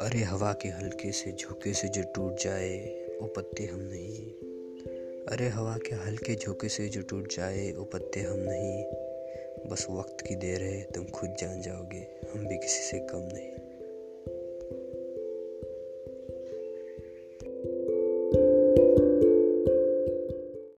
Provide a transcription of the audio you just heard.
अरे हवा के हल्के से झोंके से जो टूट जाए, वो पत्ते हम नहीं। अरे हवा के हल्के झोंके से जो टूट जाए, वो पत्ते हम नहीं। बस वक्त की देर है, तुम खुद जान जाओगे, हम भी किसी से कम नहीं।